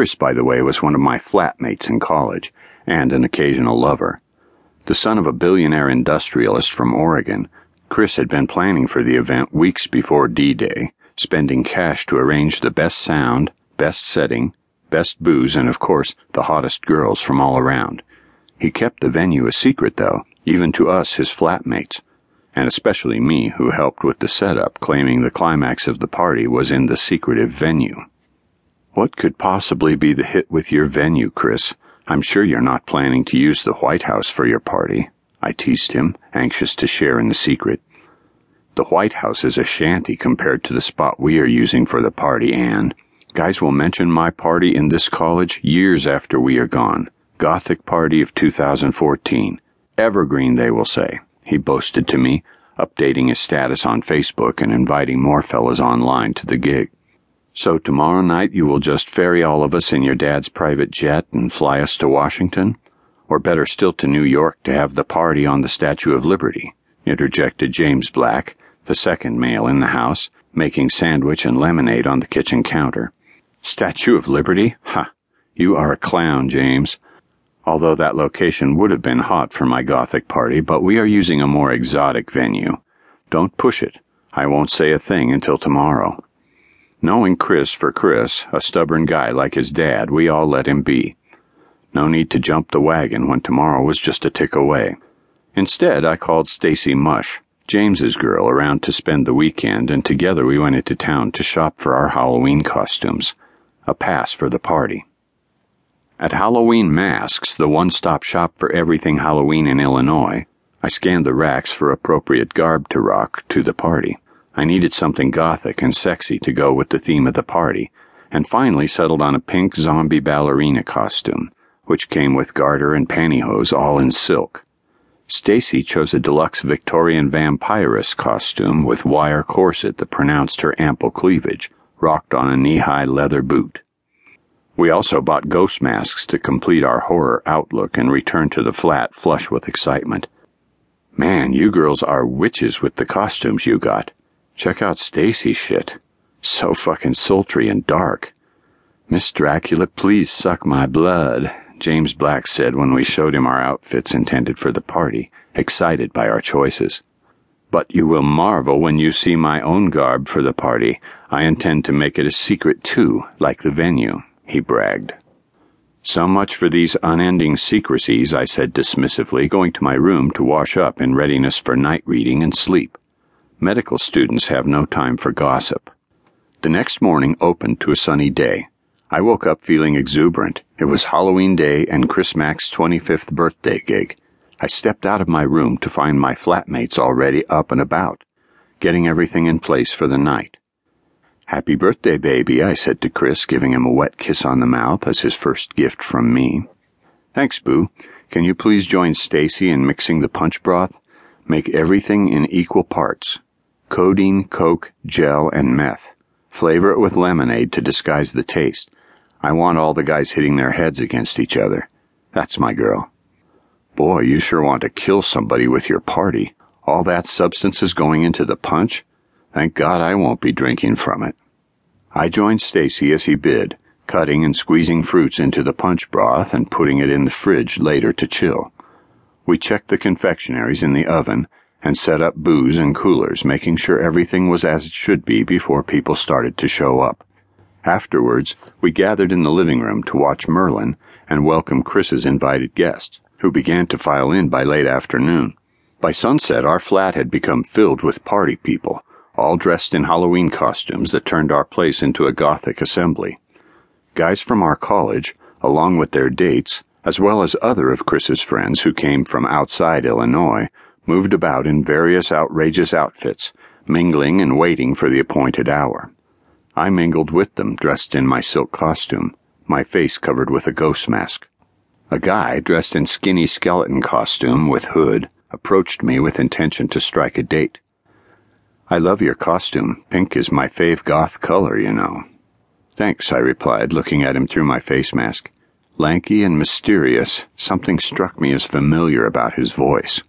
Chris, by the way, was one of my flatmates in college and an occasional lover. The son of a billionaire industrialist from Oregon, Chris had been planning for the event weeks before D Day, spending cash to arrange the best sound, best setting, best booze, and of course, the hottest girls from all around. He kept the venue a secret, though, even to us, his flatmates, and especially me, who helped with the setup, claiming the climax of the party was in the secretive venue. What could possibly be the hit with your venue, Chris? I'm sure you're not planning to use the White House for your party. I teased him, anxious to share in the secret. The White House is a shanty compared to the spot we are using for the party, and guys will mention my party in this college years after we are gone. Gothic Party of 2014. Evergreen, they will say, he boasted to me, updating his status on Facebook and inviting more fellas online to the gig. So tomorrow night you will just ferry all of us in your dad's private jet and fly us to Washington? Or better still to New York to have the party on the Statue of Liberty, interjected James Black, the second male in the house, making sandwich and lemonade on the kitchen counter. Statue of Liberty? Ha! You are a clown, James although that location would have been hot for my Gothic party, but we are using a more exotic venue. Don't push it. I won't say a thing until tomorrow. Knowing Chris for Chris, a stubborn guy like his dad, we all let him be. No need to jump the wagon when tomorrow was just a tick away. Instead, I called Stacy Mush, James's girl, around to spend the weekend, and together we went into town to shop for our Halloween costumes. A pass for the party. At Halloween Masks, the one stop shop for everything Halloween in Illinois, I scanned the racks for appropriate garb to rock to the party. I needed something gothic and sexy to go with the theme of the party, and finally settled on a pink zombie ballerina costume, which came with garter and pantyhose all in silk. Stacy chose a deluxe Victorian vampiress costume with wire corset that pronounced her ample cleavage, rocked on a knee-high leather boot. We also bought ghost masks to complete our horror outlook and returned to the flat flush with excitement. Man, you girls are witches with the costumes you got. Check out Stacy's shit. So fucking sultry and dark. Miss Dracula, please suck my blood, James Black said when we showed him our outfits intended for the party, excited by our choices. But you will marvel when you see my own garb for the party. I intend to make it a secret too, like the venue he bragged. So much for these unending secrecies, I said dismissively, going to my room to wash up in readiness for night reading and sleep. Medical students have no time for gossip. The next morning opened to a sunny day. I woke up feeling exuberant. It was Halloween Day and Chris Mack's 25th birthday gig. I stepped out of my room to find my flatmates already up and about, getting everything in place for the night. Happy birthday, baby, I said to Chris, giving him a wet kiss on the mouth as his first gift from me. Thanks, Boo. Can you please join Stacy in mixing the punch broth? Make everything in equal parts. Codeine, coke, gel, and meth. Flavor it with lemonade to disguise the taste. I want all the guys hitting their heads against each other. That's my girl. Boy, you sure want to kill somebody with your party. All that substance is going into the punch? Thank God I won't be drinking from it. I joined Stacy as he bid, cutting and squeezing fruits into the punch broth and putting it in the fridge later to chill. We checked the confectionaries in the oven and set up booze and coolers, making sure everything was as it should be before people started to show up. Afterwards, we gathered in the living room to watch Merlin and welcome Chris's invited guests, who began to file in by late afternoon. By sunset, our flat had become filled with party people all dressed in Halloween costumes that turned our place into a Gothic assembly. Guys from our college, along with their dates, as well as other of Chris's friends who came from outside Illinois, moved about in various outrageous outfits, mingling and waiting for the appointed hour. I mingled with them, dressed in my silk costume, my face covered with a ghost mask. A guy, dressed in skinny skeleton costume with hood, approached me with intention to strike a date. I love your costume. Pink is my fave goth color, you know. Thanks, I replied, looking at him through my face mask. Lanky and mysterious, something struck me as familiar about his voice.